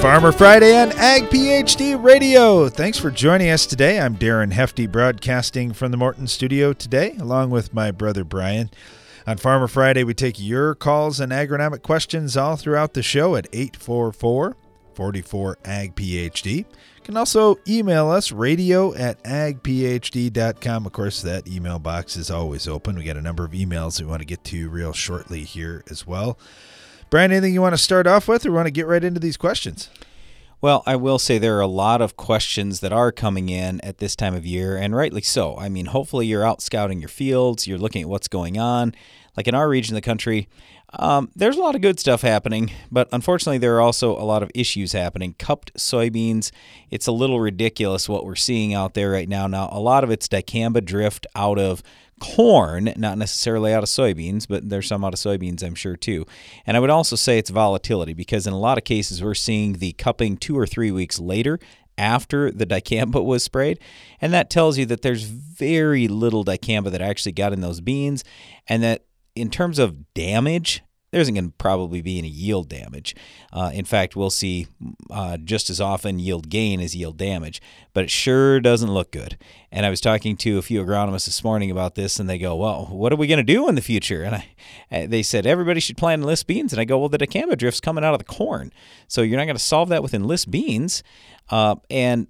Farmer Friday on Ag PhD Radio. Thanks for joining us today. I'm Darren Hefty, broadcasting from the Morton studio today, along with my brother Brian. On Farmer Friday, we take your calls and agronomic questions all throughout the show at 844 44 Ag PhD. You can also email us radio at agphd.com. Of course, that email box is always open. We got a number of emails we want to get to real shortly here as well. Brian, anything you want to start off with, or want to get right into these questions? Well, I will say there are a lot of questions that are coming in at this time of year, and rightly so. I mean, hopefully you're out scouting your fields, you're looking at what's going on. Like in our region of the country, um, there's a lot of good stuff happening, but unfortunately, there are also a lot of issues happening. Cupped soybeans, it's a little ridiculous what we're seeing out there right now. Now, a lot of it's dicamba drift out of corn, not necessarily out of soybeans, but there's some out of soybeans, I'm sure, too. And I would also say it's volatility because in a lot of cases, we're seeing the cupping two or three weeks later after the dicamba was sprayed. And that tells you that there's very little dicamba that actually got in those beans, and that in terms of damage, there isn't going to probably be any yield damage. Uh, in fact, we'll see uh, just as often yield gain as yield damage, but it sure doesn't look good. And I was talking to a few agronomists this morning about this, and they go, "Well, what are we going to do in the future?" And I, they said everybody should plant enlist beans, and I go, "Well, the dicamba drift's coming out of the corn, so you're not going to solve that with enlist beans." Uh, and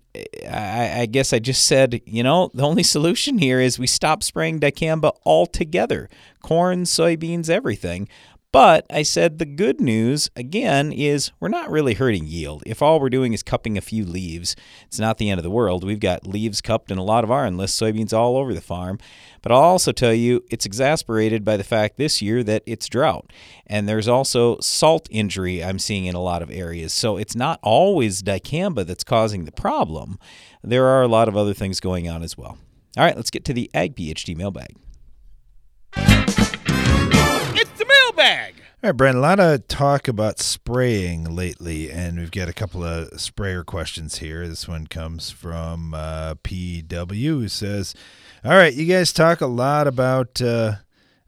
I, I, guess I just said, you know, the only solution here is we stop spraying dicamba altogether corn, soybeans, everything. But I said the good news, again, is we're not really hurting yield. If all we're doing is cupping a few leaves, it's not the end of the world. We've got leaves cupped in a lot of our enlist soybeans all over the farm. But I'll also tell you, it's exasperated by the fact this year that it's drought. And there's also salt injury I'm seeing in a lot of areas. So it's not always dicamba that's causing the problem. There are a lot of other things going on as well. All right, let's get to the Ag PhD mailbag mailbag. All right, Brent, a lot of talk about spraying lately, and we've got a couple of sprayer questions here. This one comes from uh, PW, who says, All right, you guys talk a lot about uh,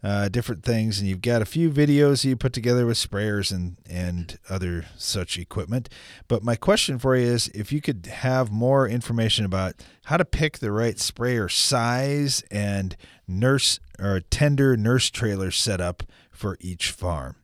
uh, different things, and you've got a few videos you put together with sprayers and, and other such equipment. But my question for you is if you could have more information about how to pick the right sprayer size and nurse or tender nurse trailer setup for each farm.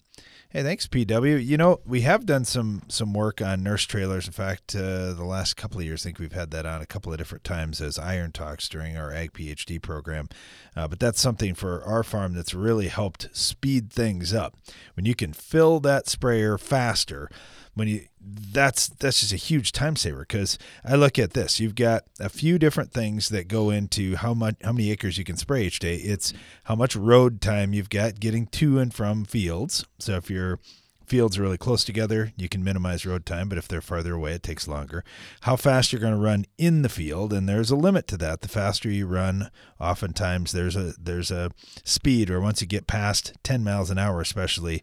Hey, thanks, PW. You know, we have done some some work on nurse trailers. In fact, uh, the last couple of years, I think we've had that on a couple of different times as Iron Talks during our Ag PhD program. Uh, but that's something for our farm that's really helped speed things up. When you can fill that sprayer faster, when you that's that's just a huge time saver because I look at this. You've got a few different things that go into how much how many acres you can spray each day. It's how much road time you've got getting to and from fields. So if your fields are really close together, you can minimize road time, but if they're farther away, it takes longer. How fast you're going to run in the field, and there's a limit to that. The faster you run, oftentimes there's a there's a speed, or once you get past 10 miles an hour, especially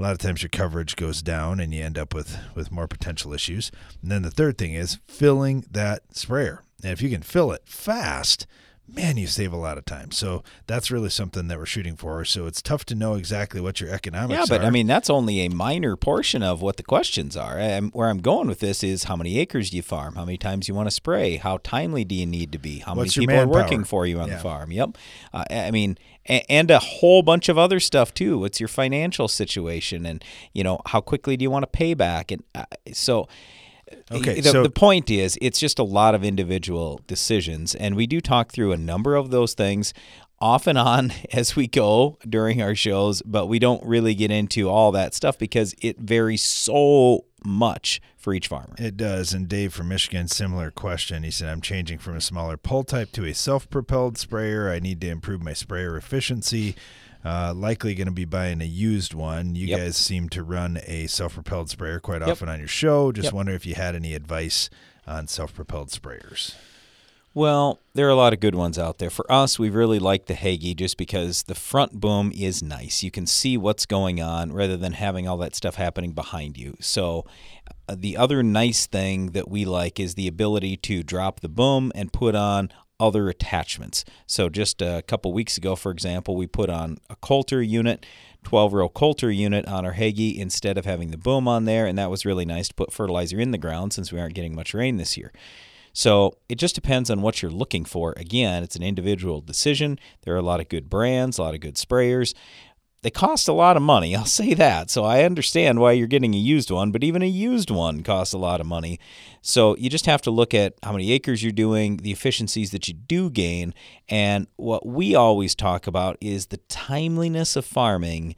a lot of times your coverage goes down and you end up with with more potential issues. And then the third thing is filling that sprayer. And if you can fill it fast, man, you save a lot of time. So that's really something that we're shooting for. So it's tough to know exactly what your economics yeah, but are. I mean, that's only a minor portion of what the questions are. I'm, where I'm going with this is how many acres do you farm? How many times you want to spray? How timely do you need to be? How What's many people are working for you on yeah. the farm? Yep. Uh, I mean, and a whole bunch of other stuff too. What's your financial situation, and you know how quickly do you want to pay back? And uh, so, Okay, the, so the point is, it's just a lot of individual decisions, and we do talk through a number of those things off and on as we go during our shows, but we don't really get into all that stuff because it varies so much for each farmer. It does. And Dave from Michigan, similar question. He said, I'm changing from a smaller pull type to a self propelled sprayer. I need to improve my sprayer efficiency. Uh, likely going to be buying a used one. You Yep. guys seem to run a self propelled sprayer quite Yep. often on your show. Just Yep. wonder if you had any advice on self propelled sprayers. Well, there are a lot of good ones out there. For us, we really like the Hagie just because the front boom is nice. You can see what's going on rather than having all that stuff happening behind you. So, uh, the other nice thing that we like is the ability to drop the boom and put on other attachments. So, just a couple weeks ago, for example, we put on a Coulter unit. 12 row Coulter unit on our Hagie instead of having the boom on there, and that was really nice to put fertilizer in the ground since we aren't getting much rain this year. So it just depends on what you're looking for. Again, it's an individual decision. There are a lot of good brands, a lot of good sprayers. They cost a lot of money, I'll say that. So I understand why you're getting a used one, but even a used one costs a lot of money. So you just have to look at how many acres you're doing, the efficiencies that you do gain, and what we always talk about is the timeliness of farming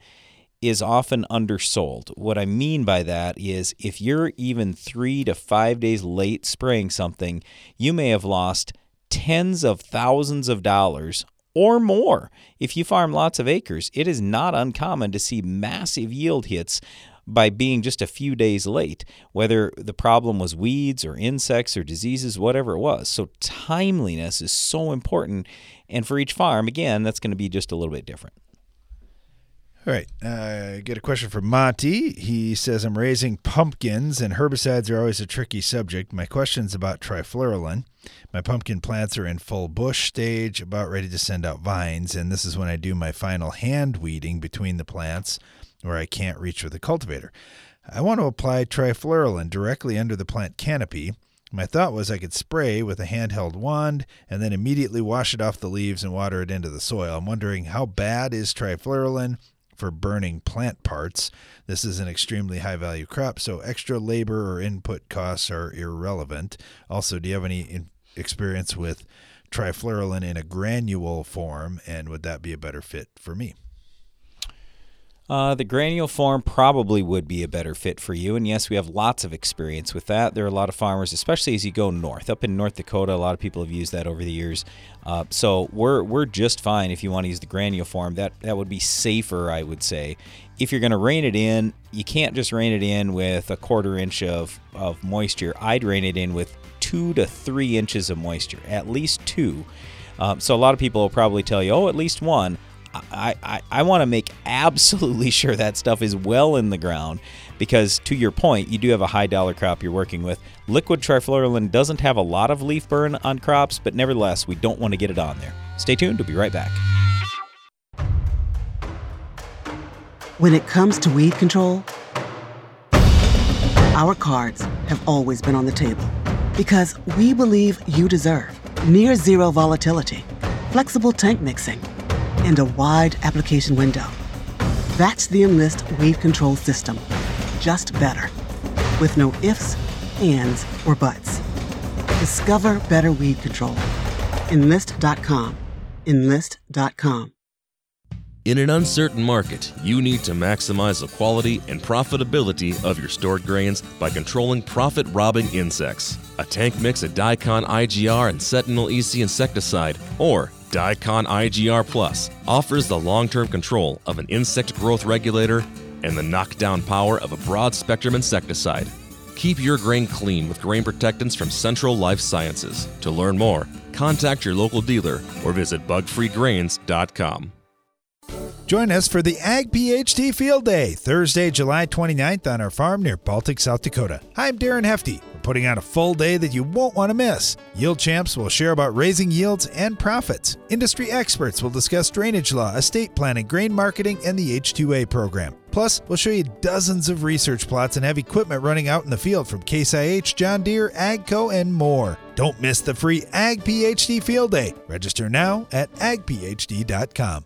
is often undersold. What I mean by that is if you're even three to five days late spraying something, you may have lost tens of thousands of dollars or more. If you farm lots of acres, it is not uncommon to see massive yield hits by being just a few days late, whether the problem was weeds or insects or diseases, whatever it was. So, timeliness is so important. And for each farm, again, that's going to be just a little bit different. All right. Uh, I get a question from Monty. He says, I'm raising pumpkins, and herbicides are always a tricky subject. My question's about trifluralin. My pumpkin plants are in full bush stage, about ready to send out vines, and this is when I do my final hand weeding between the plants where I can't reach with a cultivator. I want to apply trifluralin directly under the plant canopy. My thought was I could spray with a handheld wand and then immediately wash it off the leaves and water it into the soil. I'm wondering how bad is trifluralin for burning plant parts. This is an extremely high value crop, so extra labor or input costs are irrelevant. Also, do you have any experience with trifluralin in a granule form, and would that be a better fit for me? Uh, the granule form probably would be a better fit for you. And yes, we have lots of experience with that. There are a lot of farmers, especially as you go north. Up in North Dakota, a lot of people have used that over the years. Uh, so we're, we're just fine if you want to use the granule form. That, that would be safer, I would say. If you're going to rain it in, you can't just rain it in with a quarter inch of, of moisture. I'd rain it in with two to three inches of moisture, at least two. Um, so a lot of people will probably tell you, oh, at least one. I, I, I want to make absolutely sure that stuff is well in the ground because, to your point, you do have a high dollar crop you're working with. Liquid trifluralin doesn't have a lot of leaf burn on crops, but nevertheless, we don't want to get it on there. Stay tuned, we'll be right back. When it comes to weed control, our cards have always been on the table because we believe you deserve near zero volatility, flexible tank mixing and a wide application window. That's the Enlist Weed Control System. Just better. With no ifs, ands, or buts. Discover better weed control. Enlist.com. Enlist.com. In an uncertain market, you need to maximize the quality and profitability of your stored grains by controlling profit robbing insects. A tank mix of Diacon IGR and Centynal EC insecticide, or Diacon IGR Plus offers the long term control of an insect growth regulator and the knockdown power of a broad spectrum insecticide. Keep your grain clean with grain protectants from Central Life Sciences. To learn more, contact your local dealer or visit bugfreegrains.com. Join us for the Ag PhD Field Day, Thursday, July 29th on our farm near Baltic, South Dakota. I'm Darren Hefty. We're putting on a full day that you won't want to miss. Yield champs will share about raising yields and profits. Industry experts will discuss drainage law, estate planning, grain marketing, and the H2A program. Plus, we'll show you dozens of research plots and have equipment running out in the field from Case IH, John Deere, AGCO, and more. Don't miss the free Ag PhD Field Day. Register now at agphd.com.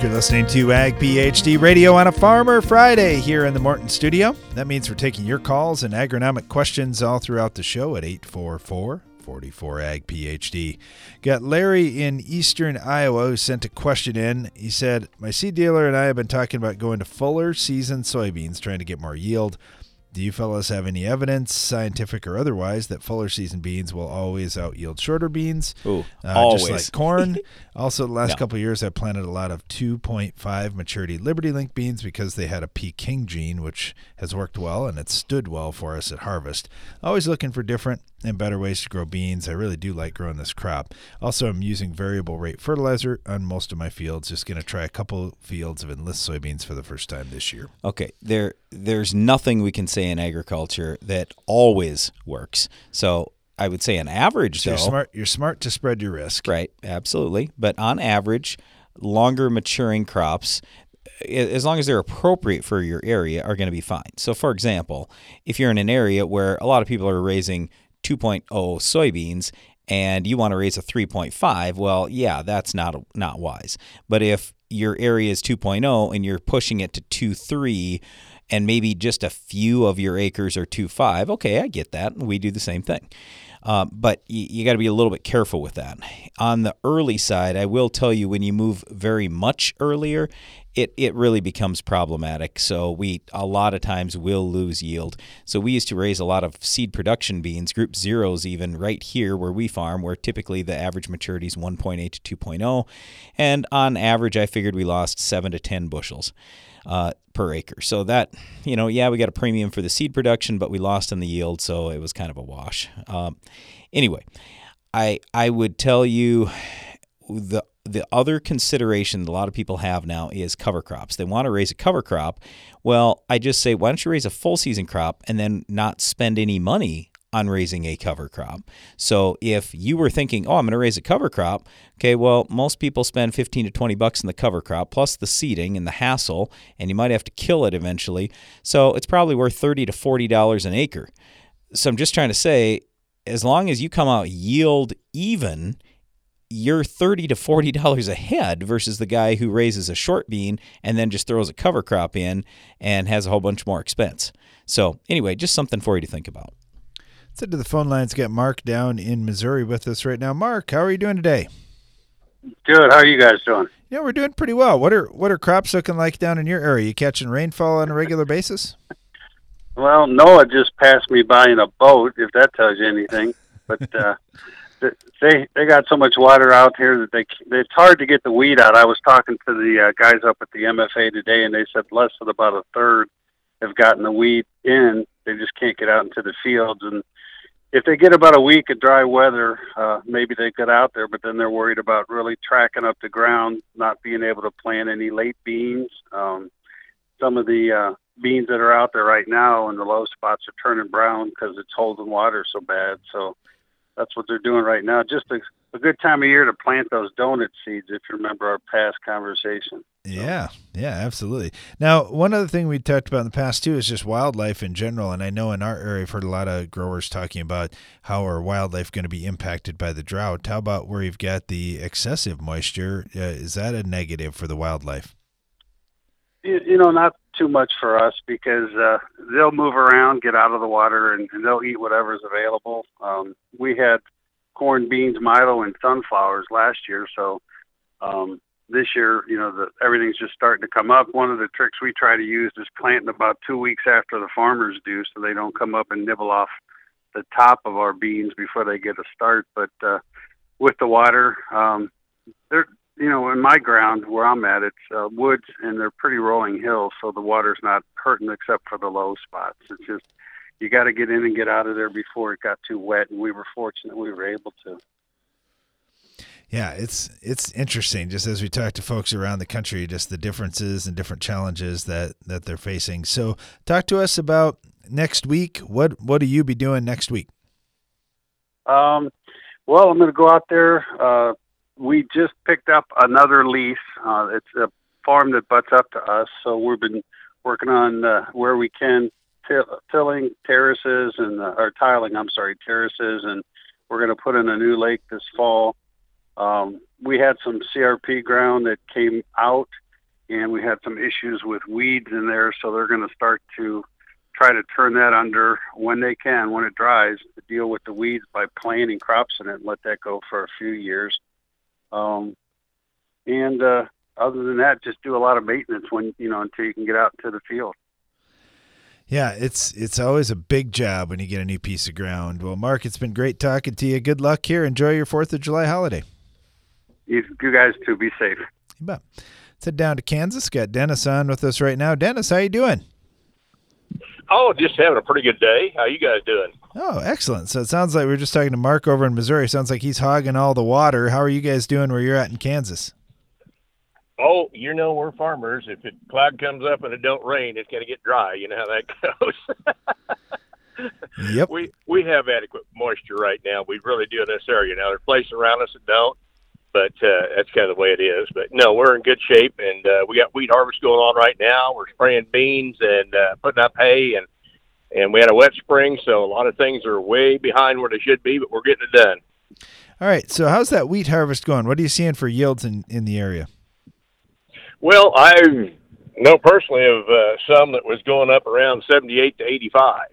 You're listening to Ag PhD Radio on a Farmer Friday here in the Morton studio. That means we're taking your calls and agronomic questions all throughout the show at 844 44 Ag PhD. Got Larry in eastern Iowa who sent a question in. He said, My seed dealer and I have been talking about going to fuller season soybeans, trying to get more yield. Do you fellows have any evidence, scientific or otherwise, that fuller season beans will always out yield shorter beans? Ooh, uh, always. Just like corn. also, the last No. couple of years, I've planted a lot of 2.5 maturity Liberty Link beans because they had a Peking gene, which has worked well and it stood well for us at harvest. Always looking for different and better ways to grow beans. I really do like growing this crop. Also, I'm using variable rate fertilizer on most of my fields. Just going to try a couple fields of enlist soybeans for the first time this year. Okay, there there's nothing we can say in agriculture that always works. So I would say on average, So though, you're smart. You're smart to spread your risk. right? Absolutely, but on average, longer maturing crops, as long as they're appropriate for your area, are going to be fine. So, for example, if you're in an area where a lot of people are raising 2.0 soybeans and you want to raise a 3.5, well, yeah, that's not not wise. But if your area is 2.0 and you're pushing it to 2.3 and maybe just a few of your acres are 2.5, okay, I get that. We do the same thing. Uh, but you, you got to be a little bit careful with that. On the early side, I will tell you when you move very much earlier, it, it really becomes problematic. So we a lot of times will lose yield. So we used to raise a lot of seed production beans, group zeros, even right here where we farm, where typically the average maturity is 1.8 to 2.0, and on average, I figured we lost seven to 10 bushels uh, per acre. So that, you know, yeah, we got a premium for the seed production, but we lost on the yield, so it was kind of a wash. Um, anyway, I I would tell you the the other consideration that a lot of people have now is cover crops. They want to raise a cover crop. Well, I just say, why don't you raise a full season crop and then not spend any money on raising a cover crop? So if you were thinking, oh, I'm going to raise a cover crop, okay, well, most people spend 15 to 20 bucks in the cover crop plus the seeding and the hassle, and you might have to kill it eventually. So it's probably worth 30 to 40 dollars an acre. So I'm just trying to say, as long as you come out yield even, you're thirty to forty dollars ahead versus the guy who raises a short bean and then just throws a cover crop in and has a whole bunch more expense. So anyway, just something for you to think about. Let's head to the phone lines. Get Mark down in Missouri with us right now. Mark, how are you doing today? Good. How are you guys doing? Yeah, we're doing pretty well. What are what are crops looking like down in your area? You catching rainfall on a regular basis? Well, Noah just passed me by in a boat, if that tells you anything. But uh, they they got so much water out here that they it's hard to get the weed out. I was talking to the uh, guys up at the MFA today, and they said less than about a third have gotten the weed in. They just can't get out into the fields, and if they get about a week of dry weather, uh, maybe they get out there. But then they're worried about really tracking up the ground, not being able to plant any late beans. Um, some of the uh, beans that are out there right now and the low spots are turning brown because it's holding water so bad. So that's what they're doing right now. Just a, a good time of year to plant those donut seeds, if you remember our past conversation. Yeah, yeah, absolutely. Now, one other thing we talked about in the past too is just wildlife in general. And I know in our area, I've heard a lot of growers talking about how our wildlife going to be impacted by the drought. How about where you've got the excessive moisture? Uh, is that a negative for the wildlife? You, you know, not too much for us because uh, they'll move around, get out of the water, and, and they'll eat whatever's available. Um, we had corn, beans, milo, and sunflowers last year, so um, this year, you know, the, everything's just starting to come up. One of the tricks we try to use is planting about two weeks after the farmers do, so they don't come up and nibble off the top of our beans before they get a start. But uh, with the water, um, they're you know, in my ground where I'm at, it's uh, woods and they're pretty rolling hills, so the water's not hurting except for the low spots. It's just you got to get in and get out of there before it got too wet, and we were fortunate we were able to. Yeah, it's it's interesting. Just as we talk to folks around the country, just the differences and different challenges that that they're facing. So, talk to us about next week. What what do you be doing next week? Um, well, I'm going to go out there. Uh, we just picked up another lease. Uh, it's a farm that butts up to us, so we've been working on uh, where we can till- tilling terraces and uh, or tiling. I'm sorry, terraces, and we're going to put in a new lake this fall. Um, we had some CRP ground that came out, and we had some issues with weeds in there, so they're going to start to try to turn that under when they can, when it dries, to deal with the weeds by planting crops in it and let that go for a few years. Um, and uh, other than that, just do a lot of maintenance when you know until you can get out to the field. Yeah, it's it's always a big job when you get a new piece of ground. Well, Mark, it's been great talking to you. Good luck here. Enjoy your Fourth of July holiday. You, you guys too. Be safe. You bet. Let's head down to Kansas. Got Dennis on with us right now. Dennis, how you doing? Oh, just having a pretty good day. How you guys doing? Oh, excellent. So it sounds like we are just talking to Mark over in Missouri. Sounds like he's hogging all the water. How are you guys doing where you're at in Kansas? Oh, you know we're farmers. If it cloud comes up and it don't rain, it's going to get dry. You know how that goes. yep. We we have adequate moisture right now. We really do in this area. Now there's places around us that don't, but uh, that's kind of the way it is. But no, we're in good shape, and uh, we got wheat harvest going on right now. We're spraying beans and uh, putting up hay, and and we had a wet spring, so a lot of things are way behind where they should be, but we're getting it done. All right. So how's that wheat harvest going? What are you seeing for yields in in the area? Well, I know personally of uh, some that was going up around 78 to 85,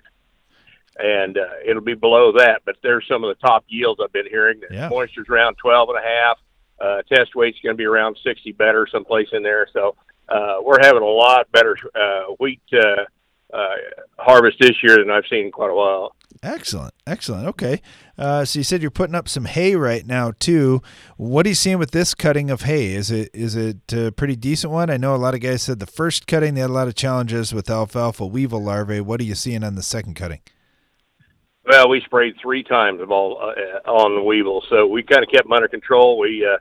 and uh, it'll be below that. But there's some of the top yields I've been hearing. Yeah. Moisture's around 12 and a half. Uh, test weight's going to be around 60 better, someplace in there. So uh, we're having a lot better uh, wheat uh, uh, harvest this year than I've seen in quite a while. Excellent, excellent. Okay, uh, so you said you're putting up some hay right now too. What are you seeing with this cutting of hay? Is it is it a pretty decent one? I know a lot of guys said the first cutting they had a lot of challenges with alfalfa weevil larvae. What are you seeing on the second cutting? Well, we sprayed three times of all uh, on the weevil, so we kind of kept them under control. We, uh,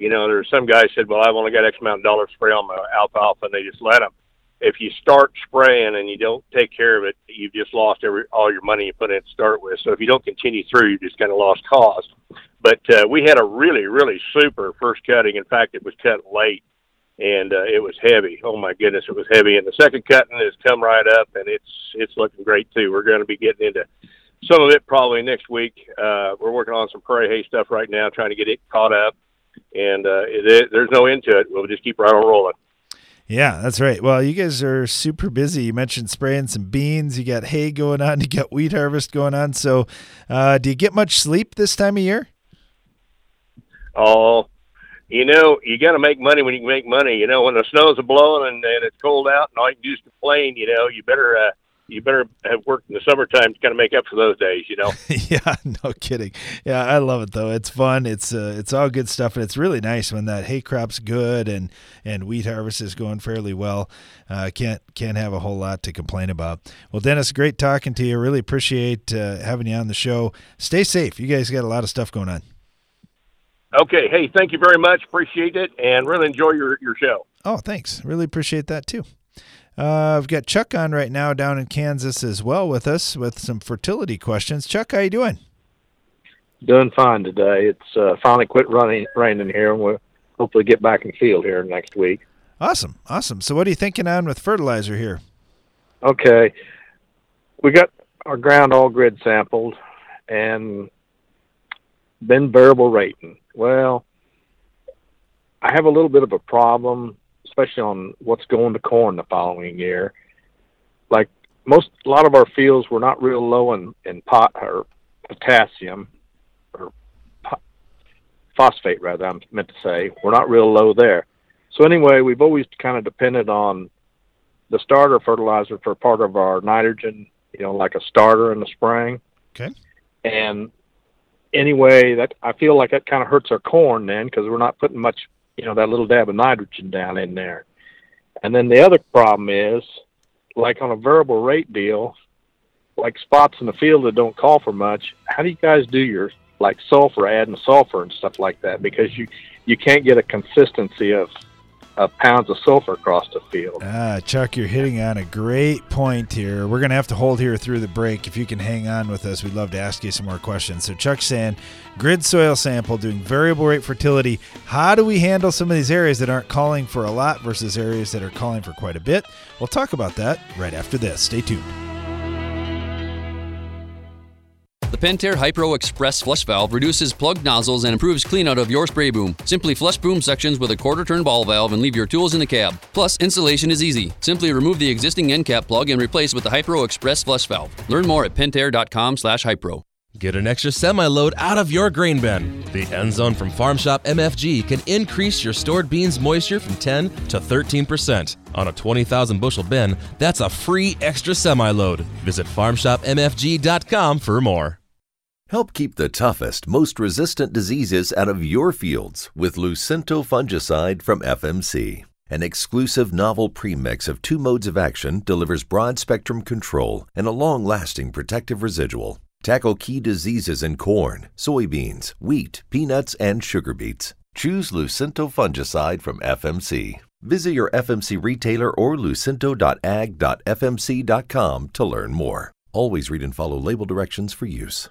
you know, there's some guys said, "Well, I've only got X amount of dollars spray on my alfalfa," and they just let them if you start spraying and you don't take care of it, you've just lost every all your money you put in to start with. So if you don't continue through, you just kind of lost cost. But uh, we had a really, really super first cutting. In fact, it was cut late, and uh, it was heavy. Oh my goodness, it was heavy. And the second cutting has come right up, and it's it's looking great too. We're going to be getting into some of it probably next week. Uh, we're working on some prairie hay stuff right now, trying to get it caught up. And uh, it, it, there's no end to it. We'll just keep right on rolling. Yeah, that's right. Well, you guys are super busy. You mentioned spraying some beans. You got hay going on. You got wheat harvest going on. So, uh, do you get much sleep this time of year? Oh, you know, you got to make money when you can make money. You know, when the snow's a blowing and, and it's cold out and all you can do is complain, you know, you better uh, you better have worked in the summertime to kind of make up for those days, you know. yeah, no kidding. Yeah, I love it though. It's fun. It's uh, it's all good stuff, and it's really nice when that hay crop's good and and wheat harvest is going fairly well. Uh, can't can't have a whole lot to complain about. Well, Dennis, great talking to you. Really appreciate uh, having you on the show. Stay safe. You guys got a lot of stuff going on. Okay. Hey, thank you very much. Appreciate it, and really enjoy your your show. Oh, thanks. Really appreciate that too. Uh, I've got Chuck on right now down in Kansas as well with us with some fertility questions. Chuck, how you doing? Doing fine today. It's uh, finally quit running raining here, and we'll hopefully get back in the field here next week. Awesome, awesome. So, what are you thinking on with fertilizer here? Okay, we got our ground all grid sampled and been variable rating. Well, I have a little bit of a problem especially on what's going to corn the following year. Like most, a lot of our fields were not real low in, in pot or potassium or phosphate, rather, I'm meant to say. We're not real low there. So anyway, we've always kind of depended on the starter fertilizer for part of our nitrogen, you know, like a starter in the spring. Okay. And anyway, that I feel like that kind of hurts our corn then because we're not putting much you know, that little dab of nitrogen down in there. And then the other problem is, like on a variable rate deal, like spots in the field that don't call for much, how do you guys do your like sulfur, adding sulfur and stuff like that? Because you you can't get a consistency of of pounds of sulfur across the field. Ah, Chuck, you're hitting on a great point here. We're going to have to hold here through the break. If you can hang on with us, we'd love to ask you some more questions. So, Chuck saying, grid soil sample doing variable rate fertility. How do we handle some of these areas that aren't calling for a lot versus areas that are calling for quite a bit? We'll talk about that right after this. Stay tuned. The Pentair Hypro Express flush valve reduces plugged nozzles and improves cleanout of your spray boom. Simply flush boom sections with a quarter turn ball valve and leave your tools in the cab. Plus, installation is easy. Simply remove the existing end cap plug and replace with the Hypro Express flush valve. Learn more at pentair.com/hypro. Get an extra semi load out of your grain bin. The end zone from Farm Shop MFG can increase your stored beans moisture from 10 to 13%. On a 20,000 bushel bin, that's a free extra semi load. Visit farmshopmfg.com for more. Help keep the toughest, most resistant diseases out of your fields with Lucento fungicide from FMC. An exclusive novel premix of two modes of action delivers broad spectrum control and a long lasting protective residual. Tackle key diseases in corn, soybeans, wheat, peanuts, and sugar beets. Choose Lucento fungicide from FMC. Visit your FMC retailer or lucento.ag.fmc.com to learn more. Always read and follow label directions for use.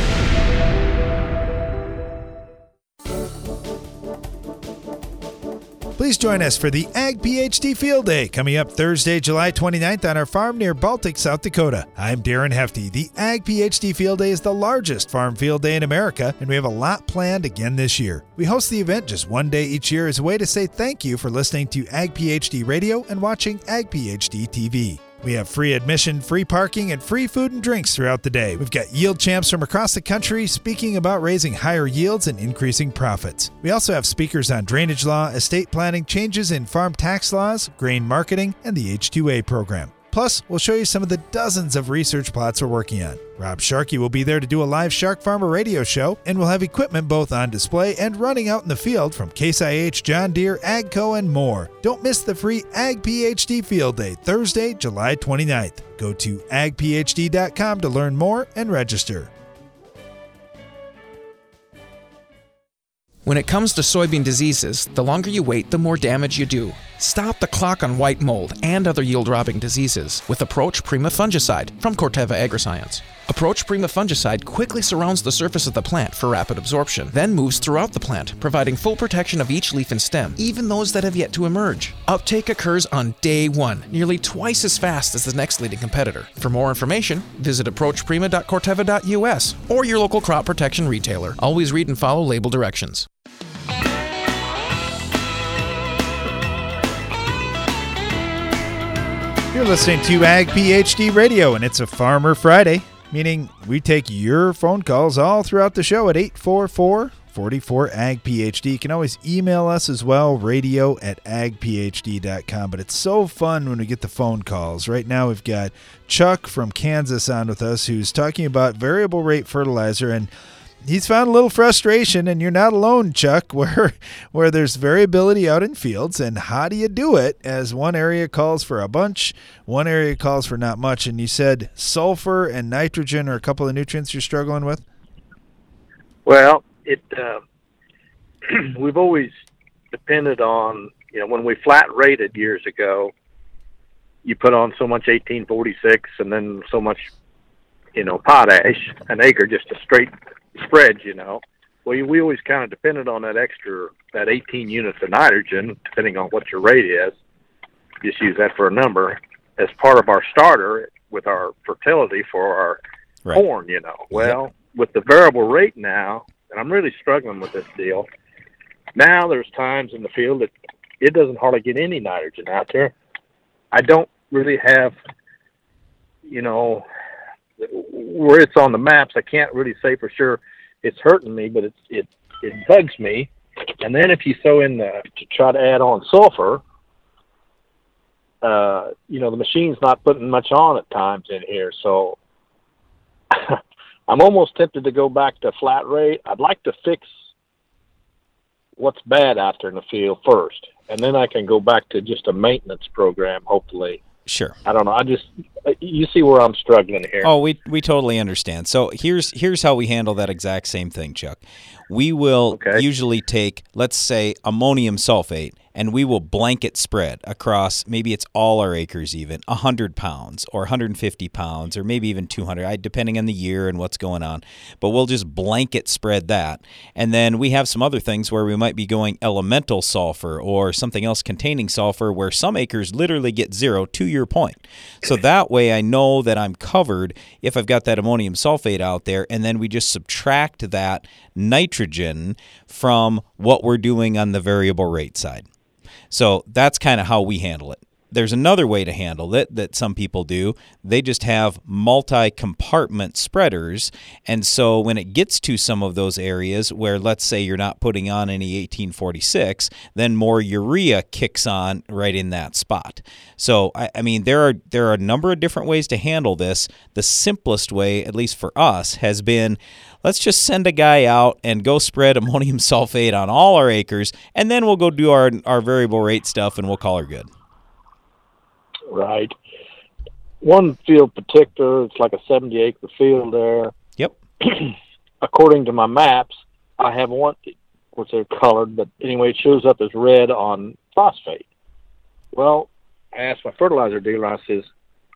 Please join us for the Ag PhD Field Day coming up Thursday, July 29th on our farm near Baltic, South Dakota. I'm Darren Hefty. The Ag PhD Field Day is the largest farm field day in America, and we have a lot planned again this year. We host the event just one day each year as a way to say thank you for listening to Ag PhD Radio and watching Ag PhD TV. We have free admission, free parking, and free food and drinks throughout the day. We've got yield champs from across the country speaking about raising higher yields and increasing profits. We also have speakers on drainage law, estate planning, changes in farm tax laws, grain marketing, and the H2A program. Plus, we'll show you some of the dozens of research plots we're working on. Rob Sharkey will be there to do a live Shark Farmer radio show, and we'll have equipment both on display and running out in the field from Case IH, John Deere, AGCO, and more. Don't miss the free Ag PhD Field Day, Thursday, July 29th. Go to agphd.com to learn more and register. When it comes to soybean diseases, the longer you wait, the more damage you do. Stop the clock on white mold and other yield robbing diseases with Approach Prima fungicide from Corteva Agriscience. Approach Prima fungicide quickly surrounds the surface of the plant for rapid absorption, then moves throughout the plant, providing full protection of each leaf and stem, even those that have yet to emerge. Uptake occurs on day one, nearly twice as fast as the next leading competitor. For more information, visit approachprima.corteva.us or your local crop protection retailer. Always read and follow label directions. You're listening to Ag PhD Radio, and it's a Farmer Friday, meaning we take your phone calls all throughout the show at 844 44 Ag PhD. You can always email us as well, radio at agphd.com. But it's so fun when we get the phone calls. Right now, we've got Chuck from Kansas on with us who's talking about variable rate fertilizer and he's found a little frustration and you're not alone chuck where where there's variability out in fields and how do you do it as one area calls for a bunch one area calls for not much and you said sulfur and nitrogen are a couple of nutrients you're struggling with? Well, it uh, we've always depended on you know when we flat rated years ago, you put on so much 1846 and then so much you know potash an acre, just a straight spread. You know, well we always kind of depended on that extra that 18 units of nitrogen, depending on what your rate is. Just use that for a number as part of our starter with our fertility for our Right. corn. You know, well with the variable rate now, and I'm really struggling with this deal. Now there's times in the field that it doesn't hardly get any nitrogen out there. I don't really have, you know, where it's on the maps. I can't really say for sure it's hurting me, but it's it it bugs me. And then if you throw in the to try to add on sulfur, uh, you know, the machine's not putting much on at times in here, so I'm almost tempted to go back to flat rate. I'd like to fix what's bad out there in the field first, and then I can go back to just a maintenance program, hopefully. Sure. I don't know. I just Uh, you see where I'm struggling here. Oh, we we totally understand. So here's here's how we handle that exact same thing, Chuck. We will Okay. usually take, let's say, ammonium sulfate, and we will blanket spread across maybe it's all our acres, even 100 pounds or 150 pounds, or maybe even 200, depending on the year and what's going on. But we'll just blanket spread that. And then we have some other things where we might be going elemental sulfur or something else containing sulfur, where some acres literally get zero, to your point. So that way I know that I'm covered if I've got that ammonium sulfate out there, and then we just subtract that nitrogen from what we're doing on the variable rate side. So that's kind of how we handle it. There's another way to handle it that some people do. They just have multi compartment spreaders. And so when it gets to some of those areas where, let's say, you're not putting on any 1846, then more urea kicks on right in that spot. So, I, I mean, there are, there are a number of different ways to handle this. The simplest way, at least for us, has been let's just send a guy out and go spread ammonium sulfate on all our acres, and then we'll go do our, our variable rate stuff and we'll call her good. Right. One field particular, it's like a 70 acre field there. Yep. According to my maps, I have one, which they're colored, but anyway, it shows up as red on phosphate. Well, I asked my fertilizer dealer, I says,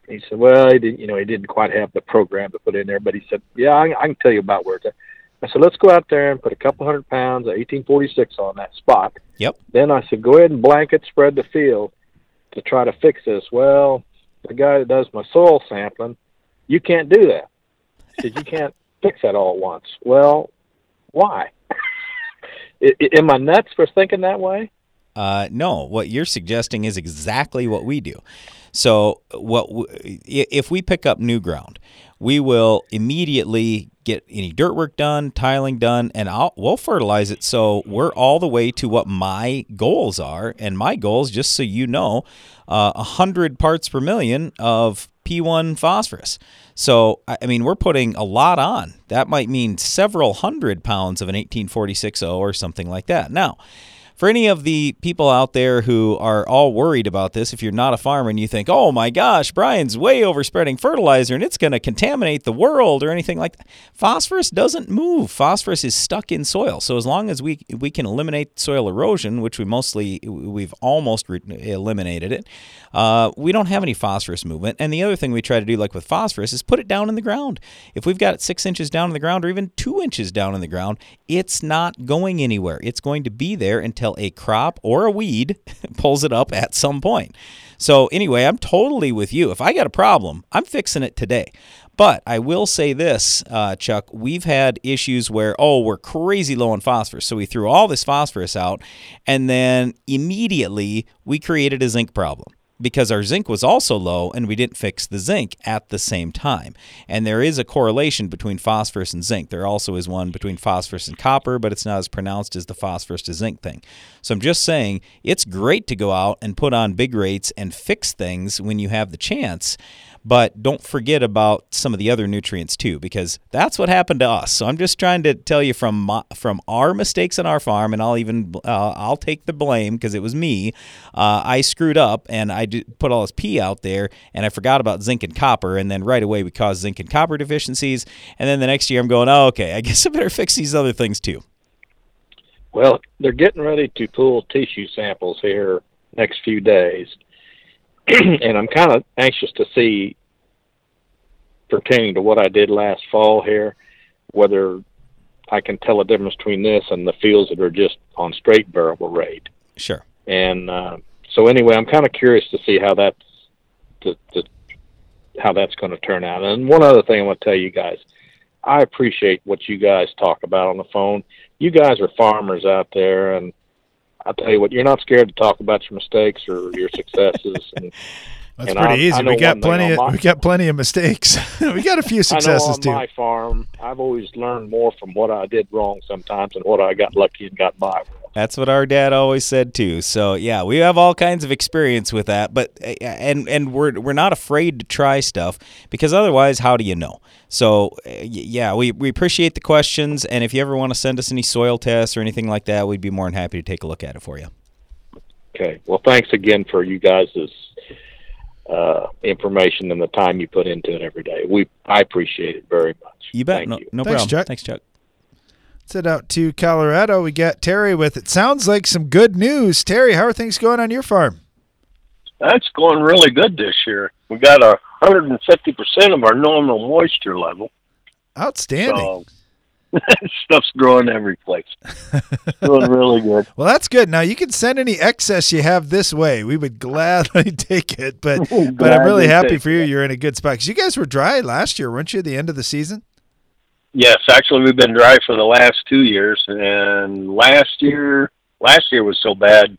he said, well, he didn't, you know, he didn't quite have the program to put in there, but he said, yeah, I, I can tell you about where it's at. I said, let's go out there and put a couple hundred pounds of 1846 on that spot. Yep. Then I said, go ahead and blanket spread the field to try to fix this. Well, the guy that does my soil sampling, you can't do that. Said, you can't fix that all at once. Well, why? I- I- Am I nuts for thinking that way? Uh, no, what you're suggesting is exactly what we do. So, what w- if we pick up new ground, we will immediately get any dirt work done, tiling done, and I'll, we'll fertilize it. So we're all the way to what my goals are, and my goals, just so you know, uh, a hundred parts per million of P1 phosphorus. So, I I mean, we're putting a lot on. That might mean several hundred pounds of an 18460 or something like that. Now, for any of the people out there who are all worried about this, if you're not a farmer and you think, oh my gosh, Brian's way overspreading fertilizer and it's going to contaminate the world or anything like that, phosphorus doesn't move. Phosphorus is stuck in soil. So as long as we we can eliminate soil erosion, which we mostly we've almost re- eliminated it, uh, we don't have any phosphorus movement. And the other thing we try to do, like with phosphorus, is put it down in the ground. If we've got it six inches down in the ground or even two inches down in the ground, it's not going anywhere. It's going to be there until a crop or a weed pulls it up at some point. So, anyway, I'm totally with you. If I got a problem, I'm fixing it today. But I will say this, uh, Chuck, we've had issues where, oh, we're crazy low on phosphorus. So we threw all this phosphorus out, and then immediately we created a zinc problem because our zinc was also low and we didn't fix the zinc at the same time. And there is a correlation between phosphorus and zinc. There also is one between phosphorus and copper, but it's not as pronounced as the phosphorus to zinc thing. So I'm just saying it's great to go out and put on big rates and fix things when you have the chance. But don't forget about some of the other nutrients too, because that's what happened to us. So I'm just trying to tell you from my, from our mistakes on our farm, and I'll even uh, I'll take the blame because it was me. Uh, I screwed up and I put all this P out there, and I forgot about zinc and copper, and then right away we caused zinc and copper deficiencies. And then the next year I'm going, oh, okay, I guess I better fix these other things too. Well, they're getting ready to pull tissue samples here next few days, and I'm kind of anxious to see, pertaining to what I did last fall here, whether I can tell a difference between this and the fields that are just on straight variable rate. Sure. And uh, so, anyway, I'm kind of curious to see how that's to, to, how that's going to turn out. And one other thing I want to tell you guys, I appreciate what you guys talk about on the phone. You guys are farmers out there, and I'll tell you what, you're not scared to talk about your mistakes or your successes. And, That's and pretty I- easy. I we got plenty. Of, my- we got plenty of mistakes. we got a few I successes on too. my farm, I've always learned more from what I did wrong sometimes and what I got lucky and got by with. That's what our dad always said too. So yeah, we have all kinds of experience with that, but uh, and and we're we're not afraid to try stuff because otherwise, how do you know? So uh, yeah, we we appreciate the questions, and if you ever want to send us any soil tests or anything like that, we'd be more than happy to take a look at it for you. Okay. Well, thanks again for you guys' uh, information and the time you put into it every day. We I appreciate it very much. You bet. Thank no, you. no Thanks, problem. Chuck. Thanks, Chuck. Let's head out to Colorado. We got Terry with it. Sounds like some good news. Terry, how are things going on your farm? That's going really good this year. We got a 150% of our normal moisture level. Outstanding. So stuff's growing every place. Doing really good. Well, that's good. Now you can send any excess you have this way. We would gladly take it, but but I'm really happy for you. You're in a good spot because you guys were dry last year, weren't you? At the end of the season. Yes, actually, we've been dry for the last two years, and last year, last year was so bad,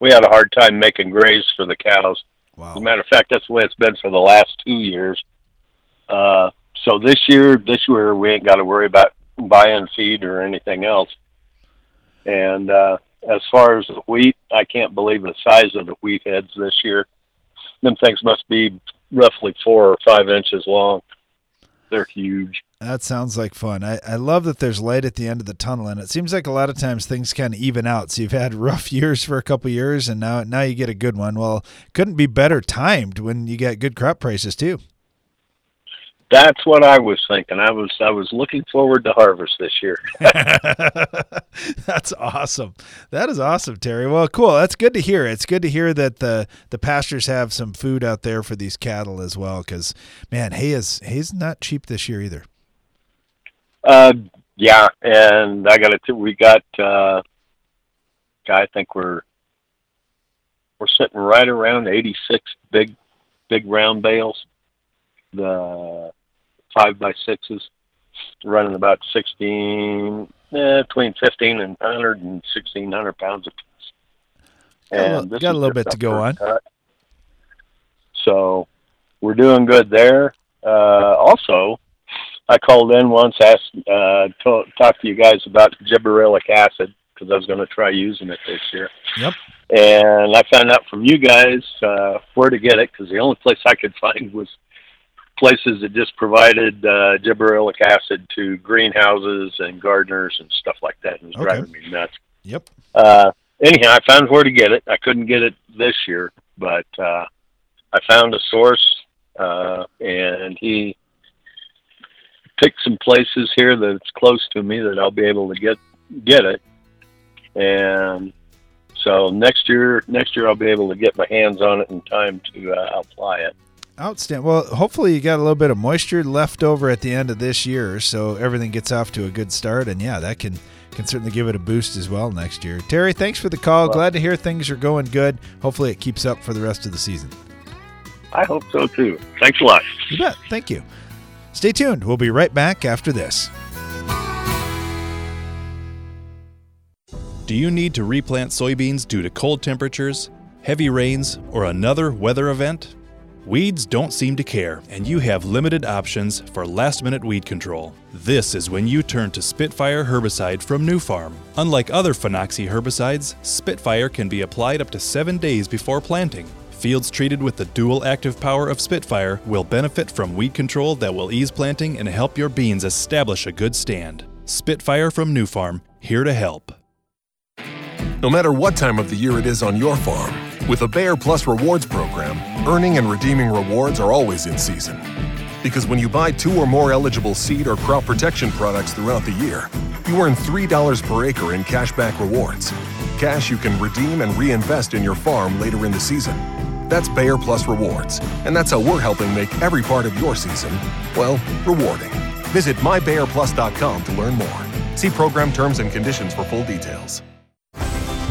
we had a hard time making graze for the cows. Wow. As a matter of fact, that's the way it's been for the last two years. Uh, so this year, this year we ain't got to worry about buying feed or anything else. And uh, as far as the wheat, I can't believe the size of the wheat heads this year. Them things must be roughly four or five inches long. They're huge. That sounds like fun. I, I love that there's light at the end of the tunnel, and it seems like a lot of times things kind of even out. So you've had rough years for a couple years, and now now you get a good one. Well, couldn't be better timed when you get good crop prices too. That's what I was thinking. I was I was looking forward to harvest this year. That's awesome. That is awesome, Terry. Well, cool. That's good to hear. It's good to hear that the the pastures have some food out there for these cattle as well. Because man, hay is hay's not cheap this year either. Uh, yeah, and I got it. Too. We got. Uh, I think we're we're sitting right around eighty six big big round bales. The five by sixes running about sixteen, eh, between fifteen and hundred and sixteen hundred pounds a piece. Got a little- And got a little bit to go on. cut. So we're doing good there. Uh, also, I called in once, asked, uh, to, talked to you guys about gibberellic acid because I was going to try using it this year. Yep. And I found out from you guys uh, where to get it because the only place I could find was places that just provided uh, gibberellic acid to greenhouses and gardeners and stuff like that. It was Okay. driving me nuts. Yep. Uh, anyhow, I found where to get it. I couldn't get it this year, but uh, I found a source, uh, and he picked some places here that's close to me that I'll be able to get get it. And so next year, next year I'll be able to get my hands on it in time to uh, apply it. Outstanding. Well, hopefully you got a little bit of moisture left over at the end of this year, so everything gets off to a good start. And yeah, that can can certainly give it a boost as well next year. Terry, thanks for the call. Glad to hear things are going good. Hopefully it keeps up for the rest of the season. I hope so too. Thanks a lot. You bet. Thank you. Stay tuned. We'll be right back after this. Do you need to replant soybeans due to cold temperatures, heavy rains, or another weather event? Weeds don't seem to care, and you have limited options for last minute weed control. This is when you turn to Spitfire herbicide from Nufarm. Unlike other Phenoxy herbicides, Spitfire can be applied up to seven days before planting. Fields treated with the dual active power of Spitfire will benefit from weed control that will ease planting and help your beans establish a good stand. Spitfire from Nufarm, here to help. No matter what time of the year it is on your farm, with a Bayer Plus rewards program, earning and redeeming rewards are always in season. Because when you buy two or more eligible seed or crop protection products throughout the year, you earn $3 per acre in cashback rewards. Cash you can redeem and reinvest in your farm later in the season. That's Bayer Plus Rewards, and that's how we're helping make every part of your season, well, rewarding. Visit mybayerplus.com to learn more. See program terms and conditions for full details.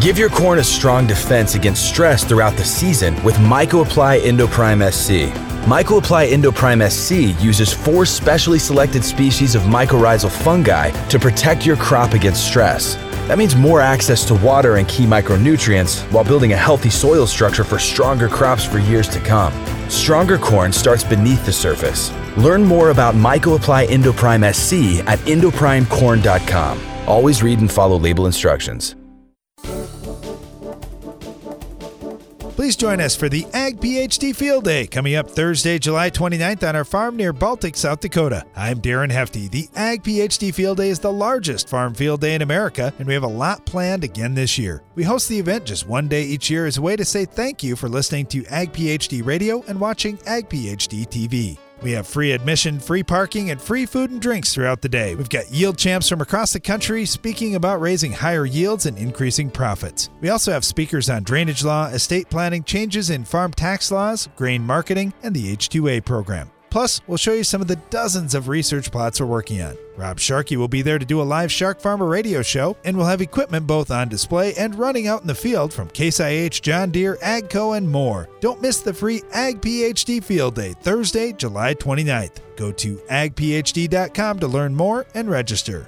Give your corn a strong defense against stress throughout the season with MycoApply Endoprime SC. MycoApply Endoprime SC uses four specially selected species of mycorrhizal fungi to protect your crop against stress. That means more access to water and key micronutrients while building a healthy soil structure for stronger crops for years to come. Stronger corn starts beneath the surface. Learn more about MycoApply Endoprime SC at endoprimecorn.com. Always read and follow label instructions. Please join us for the Ag PhD Field Day coming up Thursday, July 29th on our farm near Baltic, South Dakota. I'm Darren Hefty. The Ag PhD Field Day is the largest farm field day in America, and we have a lot planned again this year. We host the event just one day each year as a way to say thank you for listening to Ag PhD Radio and watching Ag PhD TV. We have free admission, free parking, and free food and drinks throughout the day. We've got yield champs from across the country speaking about raising higher yields and increasing profits. We also have speakers on drainage law, estate planning, changes in farm tax laws, grain marketing, and the H2A program. Plus, we'll show you some of the dozens of research plots we're working on. Rob Sharkey will be there to do a live Shark Farmer radio show, and we'll have equipment both on display and running out in the field from Case IH, John Deere, AGCO, and more. Don't miss the free Ag PhD Field Day, Thursday, July 29th. Go to agphd.com to learn more and register.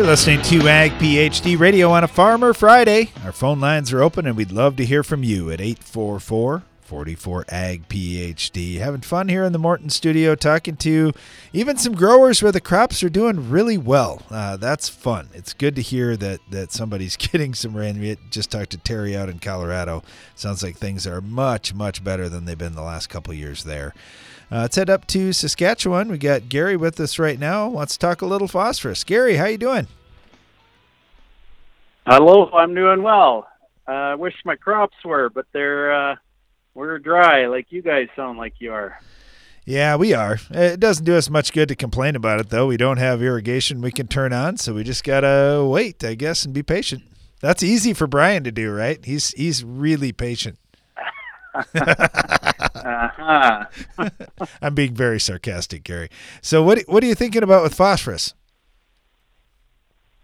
You're listening to Ag PhD Radio on a Farmer Friday. Our phone lines are open and we'd love to hear from you at 844 44 Ag PhD. Having fun here in the Morton studio talking to even some growers where the crops are doing really well. Uh, that's fun. It's good to hear that, that somebody's getting some rain. We just talked to Terry out in Colorado. Sounds like things are much, much better than they've been the last couple years there. Uh, let's head up to Saskatchewan. We got Gary with us right now. Wants to talk a little phosphorus. Gary, how you doing? Hello, I'm doing well. I uh, wish my crops were, but they're uh, we're dry, like you guys sound like you are. Yeah, we are. It doesn't do us much good to complain about it, though. We don't have irrigation we can turn on, so we just gotta wait, I guess, and be patient. That's easy for Brian to do, right? He's he's really patient. Uh-huh. I'm being very sarcastic, Gary. So what what are you thinking about with phosphorus?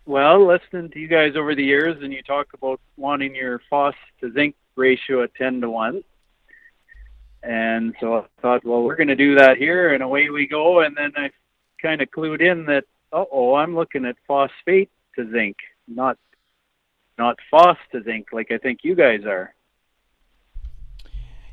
Well, listening to you guys over the years, and you talk about wanting your phos to zinc ratio at ten to one, and so I thought, well, we're going to do that here, and away we go. And then I kind of clued in that, oh, I'm looking at phosphate to zinc, not not phos to zinc, like I think you guys are.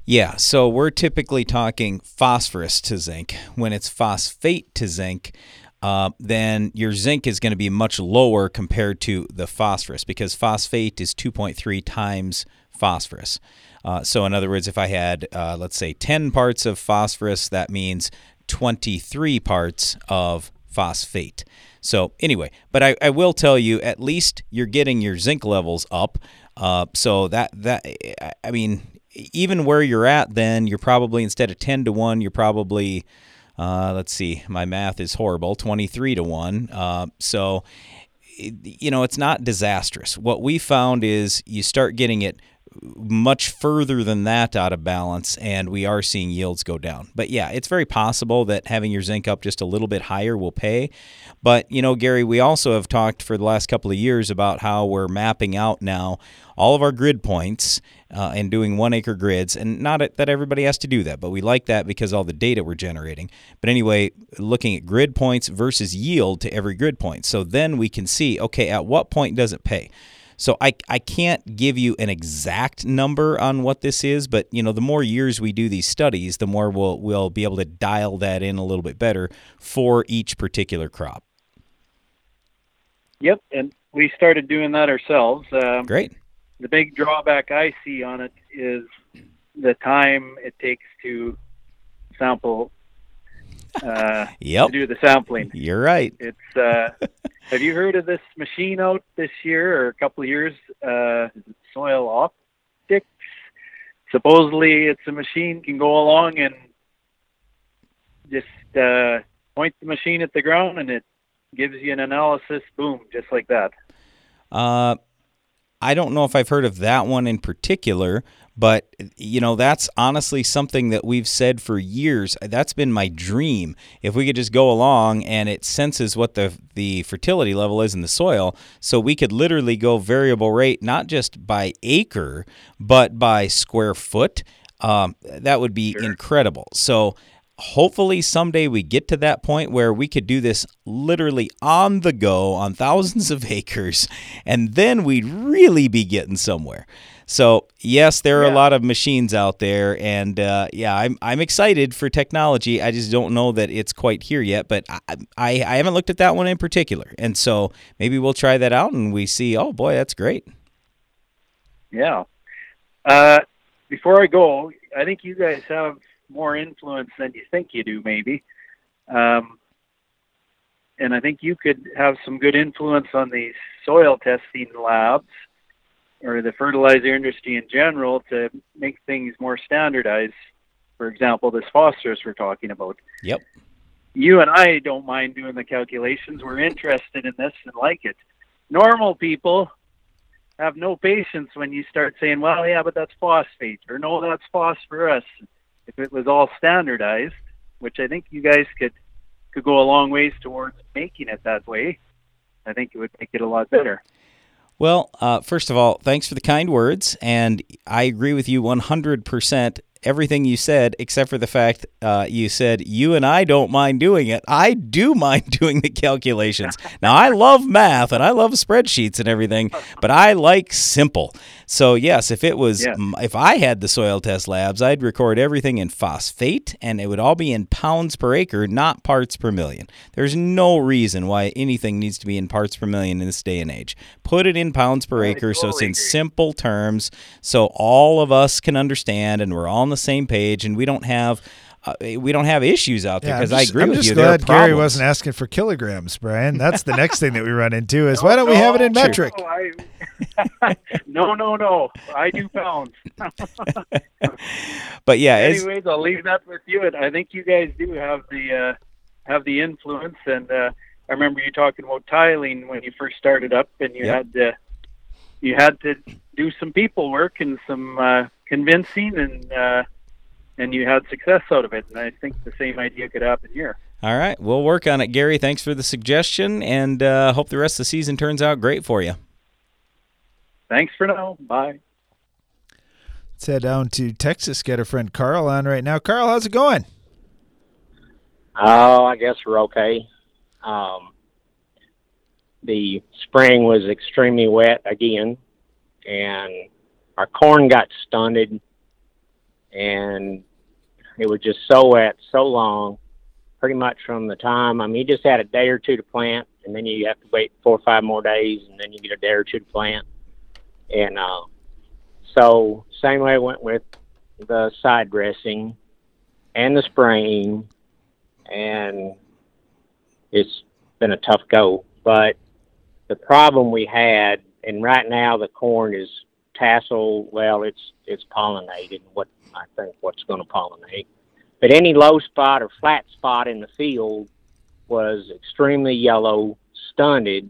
Yeah, so we're typically talking phosphorus to zinc. When it's phosphate to zinc, uh, then your zinc is going to be much lower compared to the phosphorus because phosphate is 2.3 times phosphorus. Uh, so, in other words, if I had, uh, let's say, 10 parts of phosphorus, that means 23 parts of phosphate. So, anyway, but I, I will tell you, at least you're getting your zinc levels up. Uh, so that that I mean, even where you're at, then you're probably instead of 10 to 1, you're probably, uh, let's see, my math is horrible, 23 to 1. Uh, so, you know, it's not disastrous. What we found is you start getting it much further than that out of balance, and we are seeing yields go down. But yeah, it's very possible that having your zinc up just a little bit higher will pay. But, you know, Gary, we also have talked for the last couple of years about how we're mapping out now all of our grid points uh, and doing one acre grids. And not that everybody has to do that, but we like that because all the data we're generating. But anyway, looking at grid points versus yield to every grid point. So then we can see okay, at what point does it pay? So I, I can't give you an exact number on what this is, but you know the more years we do these studies, the more we'll we'll be able to dial that in a little bit better for each particular crop. Yep, and we started doing that ourselves. Um, Great. The big drawback I see on it is the time it takes to sample uh, yep. to do the sampling. You're right. It's uh, have you heard of this machine out this year or a couple of years? Uh, SoilOptix. Supposedly, it's a machine can go along and just uh, point the machine at the ground, and it gives you an analysis. Boom, just like that. Uh, I don't know if I've heard of that one in particular, But, you know, that's honestly something that we've said for years. That's been my dream. If we could just go along and it senses what the, the fertility level is in the soil, so we could literally go variable rate, not just by acre, but by square foot. Um, that would be sure. incredible. So, hopefully someday we get to that point where we could do this literally on the go on thousands of acres and then we'd really be getting somewhere so yes there are yeah. a lot of machines out there and uh, yeah I'm, I'm excited for technology. I just don't know that it's quite here yet but I, I, I haven't looked at that one in particular. And so maybe we'll try that out and we see oh boy that's great. Yeah. Uh, before i go i think you guys have more influence than you think you do, maybe. Um, and I think you could have some good influence on these soil testing labs or the fertilizer industry in general to make things more standardized. For example, this phosphorus we're talking about. Yep. You and I don't mind doing the calculations. We're interested in this and like it. Normal people have no patience when you start saying, well, yeah, but that's phosphate, or no, that's phosphorus if it was all standardized, which I think you guys could could go a long ways towards making it that way, I think it would make it a lot better. Well, uh, first of all, thanks for the kind words, and I agree with you 100% everything you said, except for the fact uh, you said you and I don't mind doing it. I do mind doing the calculations. now, I love math and I love spreadsheets and everything, but I like simple. So yes, if it was yeah. if I had the soil test labs, I'd record everything in phosphate and it would all be in pounds per acre, not parts per million. There's no reason why anything needs to be in parts per million in this day and age. Put it in pounds per acre so it's in simple terms so all of us can understand and we're all on the same page and we don't have uh, we don't have issues out there because yeah, I agree I'm with just you. Glad Gary wasn't asking for kilograms, Brian. That's the next thing that we run into is no, why don't no, we have it in metric? No, I, no, no, no. I do pounds. but yeah. Anyways, I'll leave that with you. And I think you guys do have the uh, have the influence. And uh, I remember you talking about tiling when you first started up, and you yep. had to you had to do some people work and some uh, convincing and uh, and you had success out of it. And I think the same idea could happen here. All right, we'll work on it, Gary. Thanks for the suggestion, and uh, hope the rest of the season turns out great for you. Thanks for now. Bye. Let's head down to Texas. Get our friend Carl on right now. Carl, how's it going? Oh, I guess we're okay. Um, the spring was extremely wet again, and our corn got stunted and it was just so wet, so long, pretty much from the time. I mean, you just had a day or two to plant, and then you have to wait four or five more days, and then you get a day or two to plant. And uh, so, same way I went with the side dressing and the spraying, and it's been a tough go. But the problem we had, and right now the corn is tassel. Well, it's it's pollinated. What I think, what's going to pollinate. But any low spot or flat spot in the field was extremely yellow, stunted,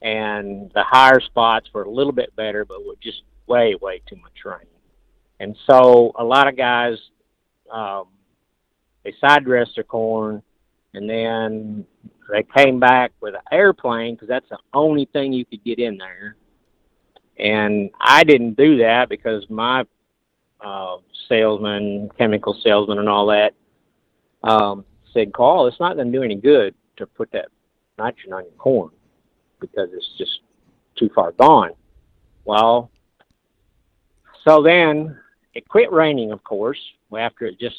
and the higher spots were a little bit better, but were just way, way too much rain. And so a lot of guys, um, they side dressed their corn, and then they came back with an airplane because that's the only thing you could get in there. And I didn't do that because my uh, salesman, chemical salesman, and all that, um, said, "Call. it's not going to do any good to put that nitrogen on your corn because it's just too far gone." Well, so then it quit raining, of course, after it just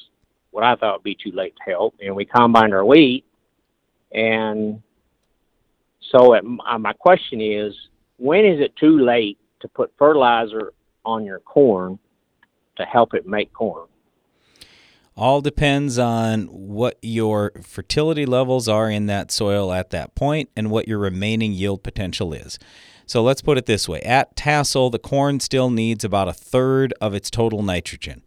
what I thought would be too late to help, and we combined our wheat, and so it, uh, my question is, when is it too late to put fertilizer on your corn to help it make corn. All depends on what your fertility levels are in that soil at that point and what your remaining yield potential is. So let's put it this way at tassel, the corn still needs about a third of its total nitrogen.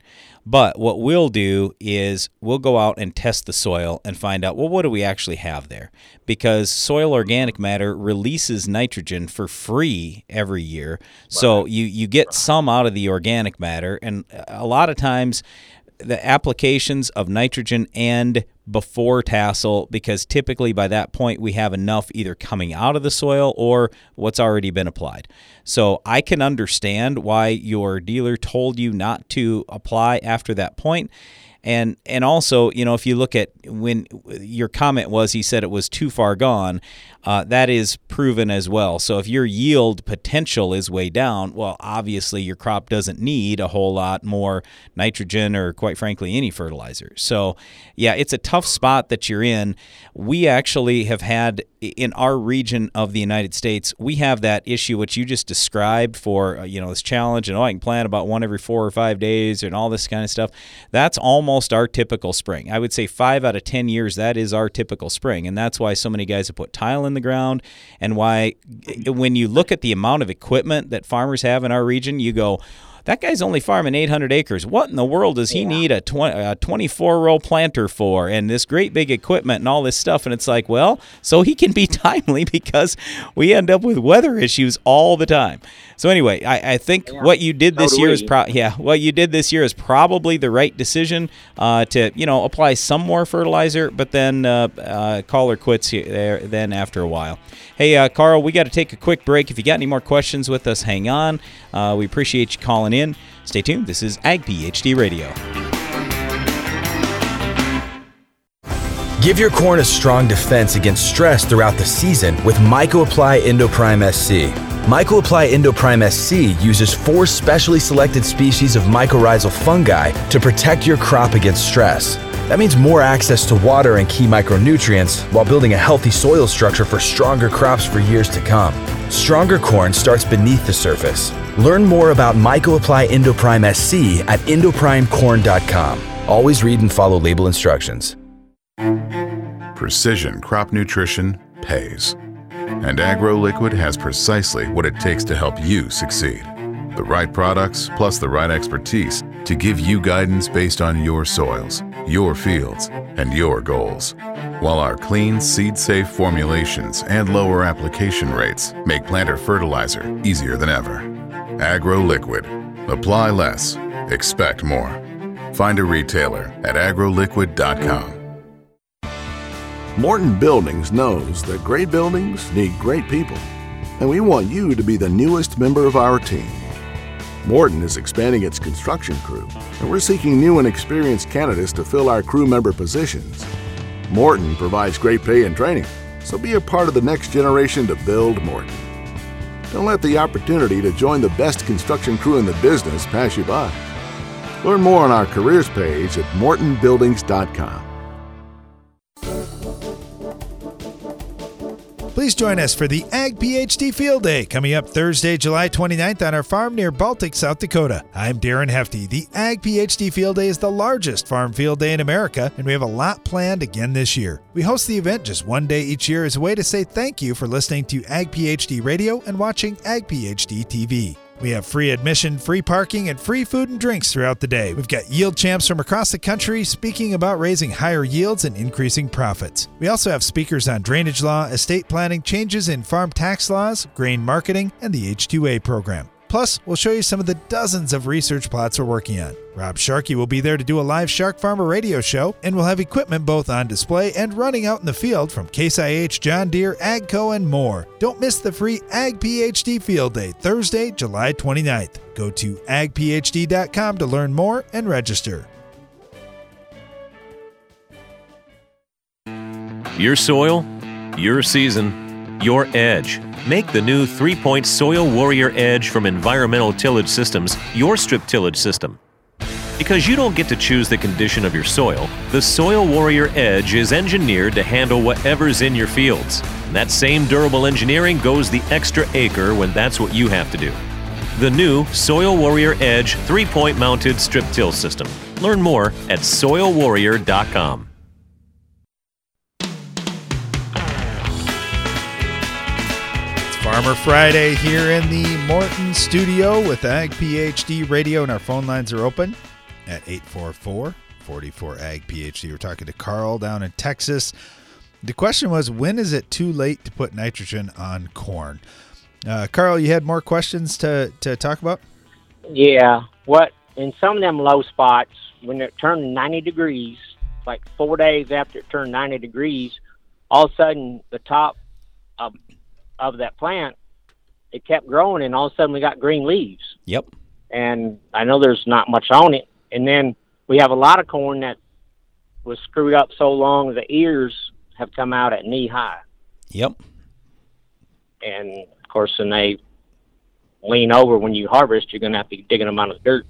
But what we'll do is we'll go out and test the soil and find out, well, what do we actually have there? Because soil organic matter releases nitrogen for free every year. So you, you get some out of the organic matter. And a lot of times, the applications of nitrogen and before tassel because typically by that point we have enough either coming out of the soil or what's already been applied. So I can understand why your dealer told you not to apply after that point and and also you know if you look at when your comment was he said it was too far gone uh, that is proven as well so if your yield potential is way down well obviously your crop doesn't need a whole lot more nitrogen or quite frankly any fertilizer so yeah it's a tough spot that you're in we actually have had in our region of the United States we have that issue which you just described for uh, you know this challenge and oh I can plant about one every four or five days and all this kind of stuff that's almost our typical spring. I would say five out of 10 years, that is our typical spring. And that's why so many guys have put tile in the ground and why, when you look at the amount of equipment that farmers have in our region, you go, that guy's only farming 800 acres. What in the world does he yeah. need a, 20, a 24 row planter for and this great big equipment and all this stuff? And it's like, well, so he can be timely because we end up with weather issues all the time. So anyway, I, I think yeah. what you did this so year we. is pro- yeah, what you did this year is probably the right decision uh, to you know apply some more fertilizer, but then uh, uh, call or quits there then after a while. Hey, uh, Carl, we got to take a quick break. If you got any more questions with us, hang on. Uh, we appreciate you calling in. Stay tuned. This is Ag PhD Radio. Give your corn a strong defense against stress throughout the season with MycoApply Endoprime SC. MycoApply Endoprime SC uses four specially selected species of mycorrhizal fungi to protect your crop against stress. That means more access to water and key micronutrients while building a healthy soil structure for stronger crops for years to come. Stronger corn starts beneath the surface. Learn more about MycoApply Endoprime SC at endoprimecorn.com. Always read and follow label instructions. Precision crop nutrition pays. And AgroLiquid has precisely what it takes to help you succeed. The right products plus the right expertise to give you guidance based on your soils, your fields, and your goals. While our clean, seed safe formulations and lower application rates make planter fertilizer easier than ever. AgroLiquid. Apply less, expect more. Find a retailer at agroliquid.com. Morton Buildings knows that great buildings need great people, and we want you to be the newest member of our team. Morton is expanding its construction crew, and we're seeking new and experienced candidates to fill our crew member positions. Morton provides great pay and training, so be a part of the next generation to build Morton. Don't let the opportunity to join the best construction crew in the business pass you by. Learn more on our careers page at mortonbuildings.com. Please join us for the Ag PhD Field Day coming up Thursday, July 29th on our farm near Baltic, South Dakota. I'm Darren Hefty. The Ag PhD Field Day is the largest farm field day in America, and we have a lot planned again this year. We host the event just one day each year as a way to say thank you for listening to Ag PhD Radio and watching Ag PhD TV. We have free admission, free parking, and free food and drinks throughout the day. We've got yield champs from across the country speaking about raising higher yields and increasing profits. We also have speakers on drainage law, estate planning, changes in farm tax laws, grain marketing, and the H2A program. Plus, we'll show you some of the dozens of research plots we're working on. Rob Sharkey will be there to do a live Shark Farmer radio show, and we'll have equipment both on display and running out in the field from Case IH, John Deere, AGCO, and more. Don't miss the free Ag PhD Field Day, Thursday, July 29th. Go to agphd.com to learn more and register. Your soil, your season, your edge. Make the new three point Soil Warrior Edge from Environmental Tillage Systems your strip tillage system. Because you don't get to choose the condition of your soil, the Soil Warrior Edge is engineered to handle whatever's in your fields. And that same durable engineering goes the extra acre when that's what you have to do. The new Soil Warrior Edge three point mounted strip till system. Learn more at soilwarrior.com. Farmer Friday here in the Morton studio with Ag PhD Radio, and our phone lines are open at 844 44 Ag PhD. We're talking to Carl down in Texas. The question was when is it too late to put nitrogen on corn? Uh, Carl, you had more questions to, to talk about? Yeah. What in some of them low spots when it turned 90 degrees, like four days after it turned 90 degrees, all of a sudden the top of that plant it kept growing, and all of a sudden we got green leaves. Yep. And I know there's not much on it, and then we have a lot of corn that was screwed up so long the ears have come out at knee high. Yep. And of course, when they lean over when you harvest, you're going to have to be digging them out of the dirt.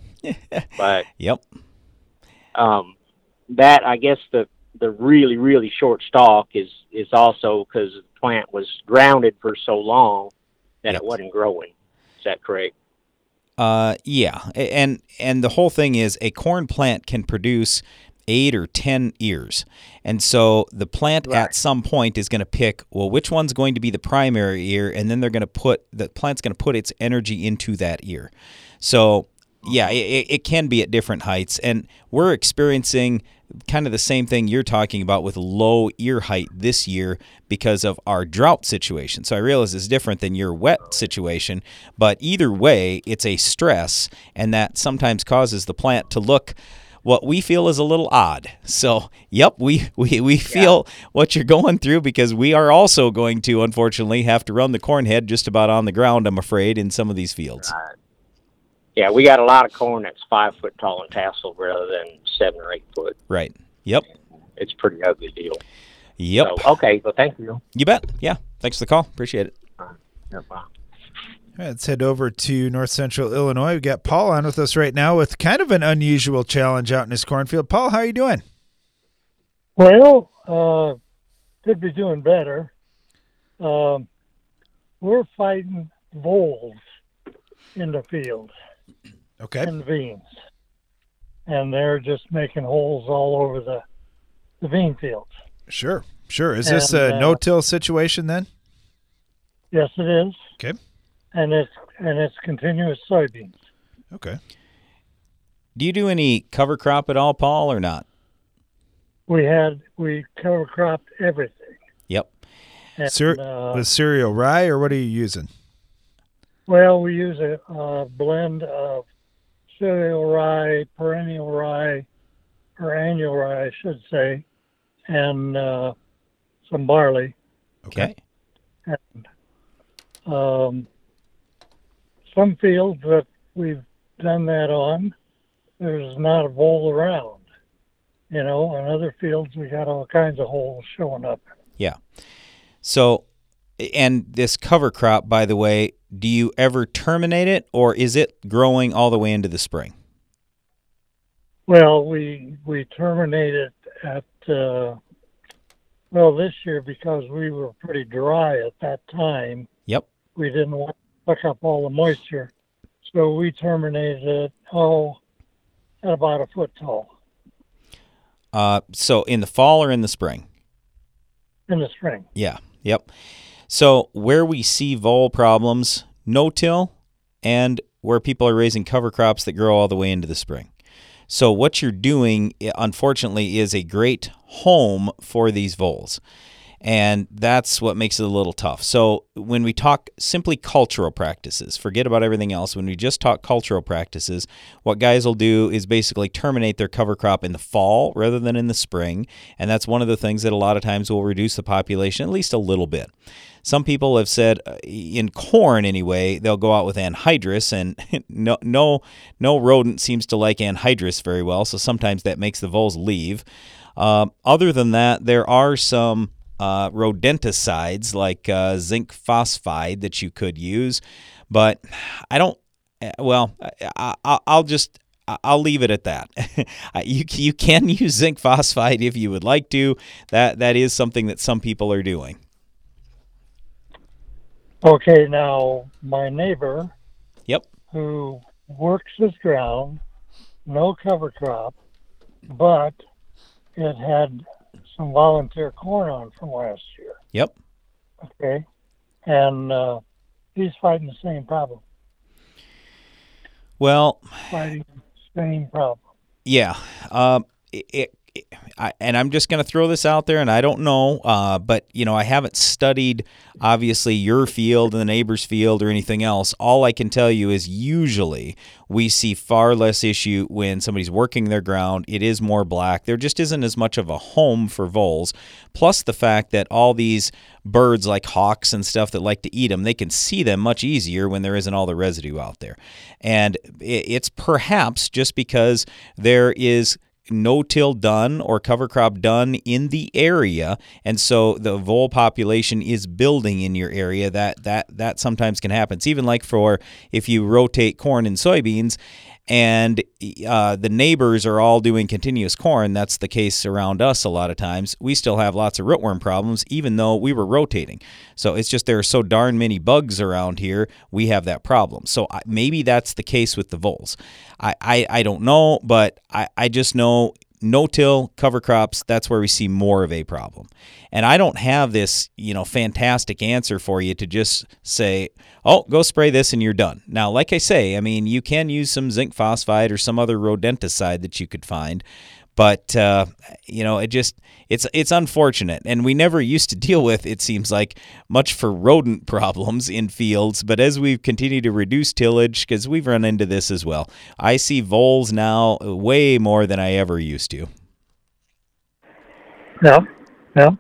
but yep. Um, that I guess the the really really short stalk is is also because plant was grounded for so long that it wasn't growing. Is that correct? Uh, yeah, and and the whole thing is a corn plant can produce eight or ten ears, and so the plant at some point is going to pick well which one's going to be the primary ear, and then they're going to put the plant's going to put its energy into that ear. So yeah, it, it can be at different heights, and we're experiencing kind of the same thing you're talking about with low ear height this year because of our drought situation. So I realize it's different than your wet situation, but either way, it's a stress, and that sometimes causes the plant to look what we feel is a little odd. So, yep, we we, we feel what you're going through because we are also going to unfortunately have to run the corn head just about on the ground, I'm afraid, in some of these fields. Yeah, we got a lot of corn that's five foot tall and tassel rather than seven or eight foot. Right. Yep. It's a pretty ugly deal. Yep. So, okay, well, thank you. You bet. Yeah. Thanks for the call. Appreciate it. Yeah, bye. All right, let's head over to north central Illinois. We've got Paul on with us right now with kind of an unusual challenge out in his cornfield. Paul, how are you doing? Well, uh, could be doing better. Um, we're fighting voles in the field. Okay. And beans. And they're just making holes all over the, the bean fields. Sure, sure. Is this a uh, no-till situation then? Yes, it is. Okay. And it's and it's continuous soybeans. Okay. Do you do any cover crop at all, Paul, or not? We had we cover cropped everything. Yep. And, Cer- uh, with cereal rye, or what are you using? Well, we use a, a blend of cereal rye, perennial rye, or annual rye, I should say, and uh, some barley. Okay. And um, some fields that we've done that on, there's not a vole around. You know, on other fields we got all kinds of holes showing up. Yeah. So, and this cover crop, by the way, do you ever terminate it, or is it growing all the way into the spring? Well, we we terminated at uh, well this year because we were pretty dry at that time. Yep. We didn't want to suck up all the moisture, so we terminated it oh at about a foot tall Uh, so in the fall or in the spring? in the spring. Yeah. Yep. So where we see vole problems, no till, and where people are raising cover crops that grow all the way into the spring. So what you're doing, unfortunately, is a great home for these voles. And that's what makes it a little tough. So when we talk simply cultural practices, forget about everything else. When we just talk cultural practices, what guys will do is basically terminate their cover crop in the fall rather than in the spring. And that's one of the things that a lot of times will reduce the population at least a little bit. Some people have said uh, in corn anyway, they'll go out with anhydrous, and no no no rodent seems to like anhydrous very well. So sometimes that makes the voles leave. Um, other than that, there are some uh, rodenticides like uh, zinc phosphide that you could use, but I don't. uh, Well, I, I, I'll just I'll leave it at that. you you can use zinc phosphide if you would like to. That that is something that some people are doing. Okay, now my neighbor Yep. who works his ground, no cover crop, but it had some volunteer corn on from last year. Yep. Okay, and uh, he's fighting the same problem. Well, Fighting the same problem. Yeah. Um, it, it, I, and I'm just going to throw this out there, and I don't know, uh, but you know, I haven't studied obviously your field and the neighbor's field or anything else. All I can tell you is usually we see far less issue when somebody's working their ground. It is more black. There just isn't as much of a home for voles. Plus the fact that all these birds like hawks and stuff that like to eat them, they can see them much easier when there isn't all the residue out there. And it's perhaps just because there is no-till done or cover crop done in the area and so the vole population is building in your area. That that that sometimes can happen. It's even like for if you rotate corn and soybeans and uh, the neighbors are all doing continuous corn. That's the case around us a lot of times. We still have lots of rootworm problems, even though we were rotating. So it's just there are so darn many bugs around here, we have that problem. So maybe that's the case with the voles. I, I, I don't know, but I, I just know no-till cover crops that's where we see more of a problem. And i don't have this you know fantastic answer for you to just say oh go spray this and you're done. Now like i say i mean you can use some zinc phosphide or some other rodenticide that you could find but uh, you know it just it's it's unfortunate. And we never used to deal with it seems like much for rodent problems in fields. But as we've continued to reduce tillage because we've run into this as well i see voles now way more than i ever used to. Yeah. Yeah.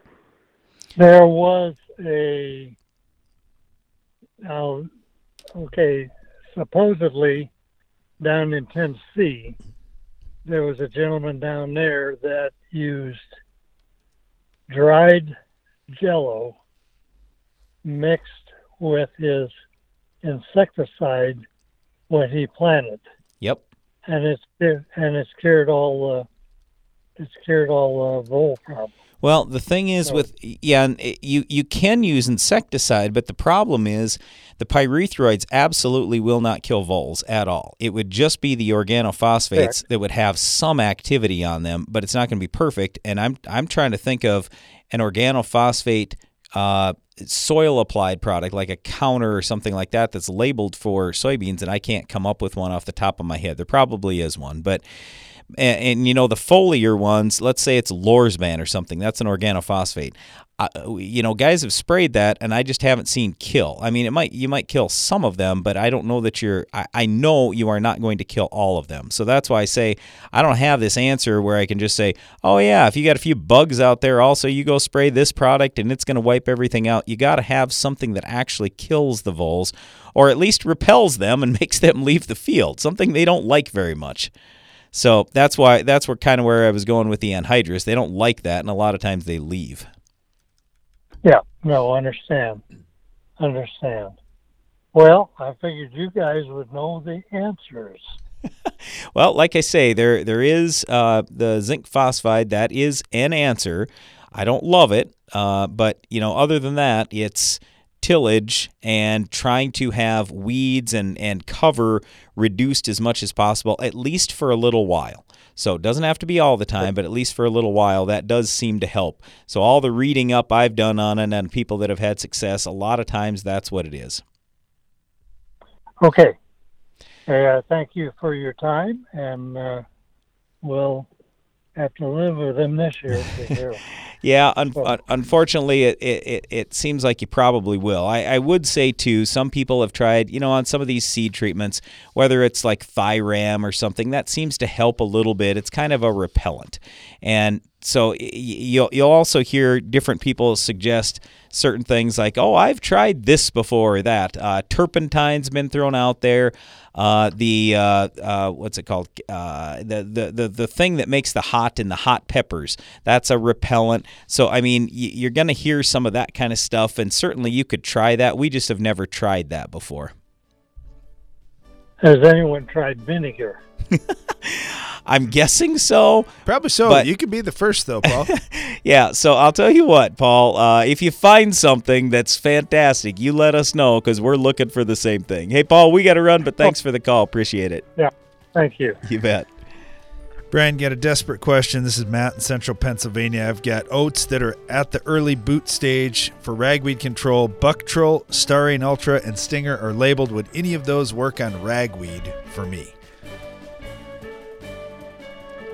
There was a uh, okay supposedly down in tennessee there was a gentleman down there that used dried jello mixed with his insecticide when he planted. Yep. And it's and it's cured all uh, it's cured all uh, vole problems. Well, the thing is with yeah, you you can use insecticide, but the problem is the pyrethroids absolutely will not kill voles at all. It would just be the organophosphates that would have some activity on them, but it's not going to be perfect. And I'm I'm trying to think of an organophosphate uh, soil applied product like a counter or something like that that's labeled for soybeans, and I can't come up with one off the top of my head. There probably is one, but and, and, you know the foliar ones let's say it's lorsban or something that's an organophosphate. Uh, you know guys have sprayed that and i just haven't seen kill. I mean it might you might kill some of them but i don't know that you're I, I know you are not going to kill all of them. So that's why i say i don't have this answer where i can just say oh yeah if you got a few bugs out there also you go spray this product and it's going to wipe everything out. You got to have something that actually kills the voles or at least repels them and makes them leave the field something they don't like very much so that's why that's where kind of where I was going with the anhydrous. They don't like that, and a lot of times they leave. Yeah, no, understand, understand. Well, I figured you guys would know the answers. well, like I say, there there is uh, the zinc phosphide. That is an answer. I don't love it, uh, but you know, other than that, it's tillage and trying to have weeds and, and cover reduced as much as possible, at least for a little while. So it doesn't have to be all the time, but at least for a little while, that does seem to help. So all the reading up I've done on it and people that have had success, a lot of times that's what it is. Okay. Uh, thank you for your time, and uh, we'll have to live with them this year. Yeah, un- unfortunately, it, it, it seems like you probably will. I, I would say, too, some people have tried, you know, on some of these seed treatments, whether it's like Thiram or something, that seems to help a little bit. It's kind of a repellent. And so you'll, you'll also hear different people suggest certain things like, oh, I've tried this before or that. Uh, turpentine's been thrown out there. Uh, the uh, uh, what's it called? Uh, the, the the the thing that makes the hot in the hot peppers. That's a repellent. So I mean, you're going to hear some of that kind of stuff, and certainly you could try that. We just have never tried that before. Has anyone tried vinegar? I'm guessing so. Probably so. But, you could be the first, though, Paul. yeah. So I'll tell you what, Paul. Uh, if you find something that's fantastic, you let us know because we're looking for the same thing. Hey, Paul, we got to run, but thanks for the call. Appreciate it. Yeah. Thank you. You bet. Brian, got a desperate question. This is Matt in central Pennsylvania. I've got oats that are at the early boot stage for ragweed control. Buctril, Starane Ultra, and Stinger are labeled. Would any of those work on ragweed for me?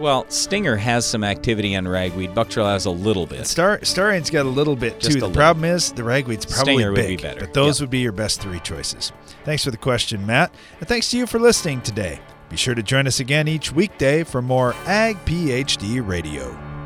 Well, Stinger has some activity on ragweed. Buctril has a little bit. Star Starane's got a little bit Just too. The little. problem is the ragweed's probably Stinger would be better. but those Yep. would be your best three choices. Thanks for the question, Matt, and thanks to you for listening today. Be sure to join us again each weekday for more Ag PhD Radio.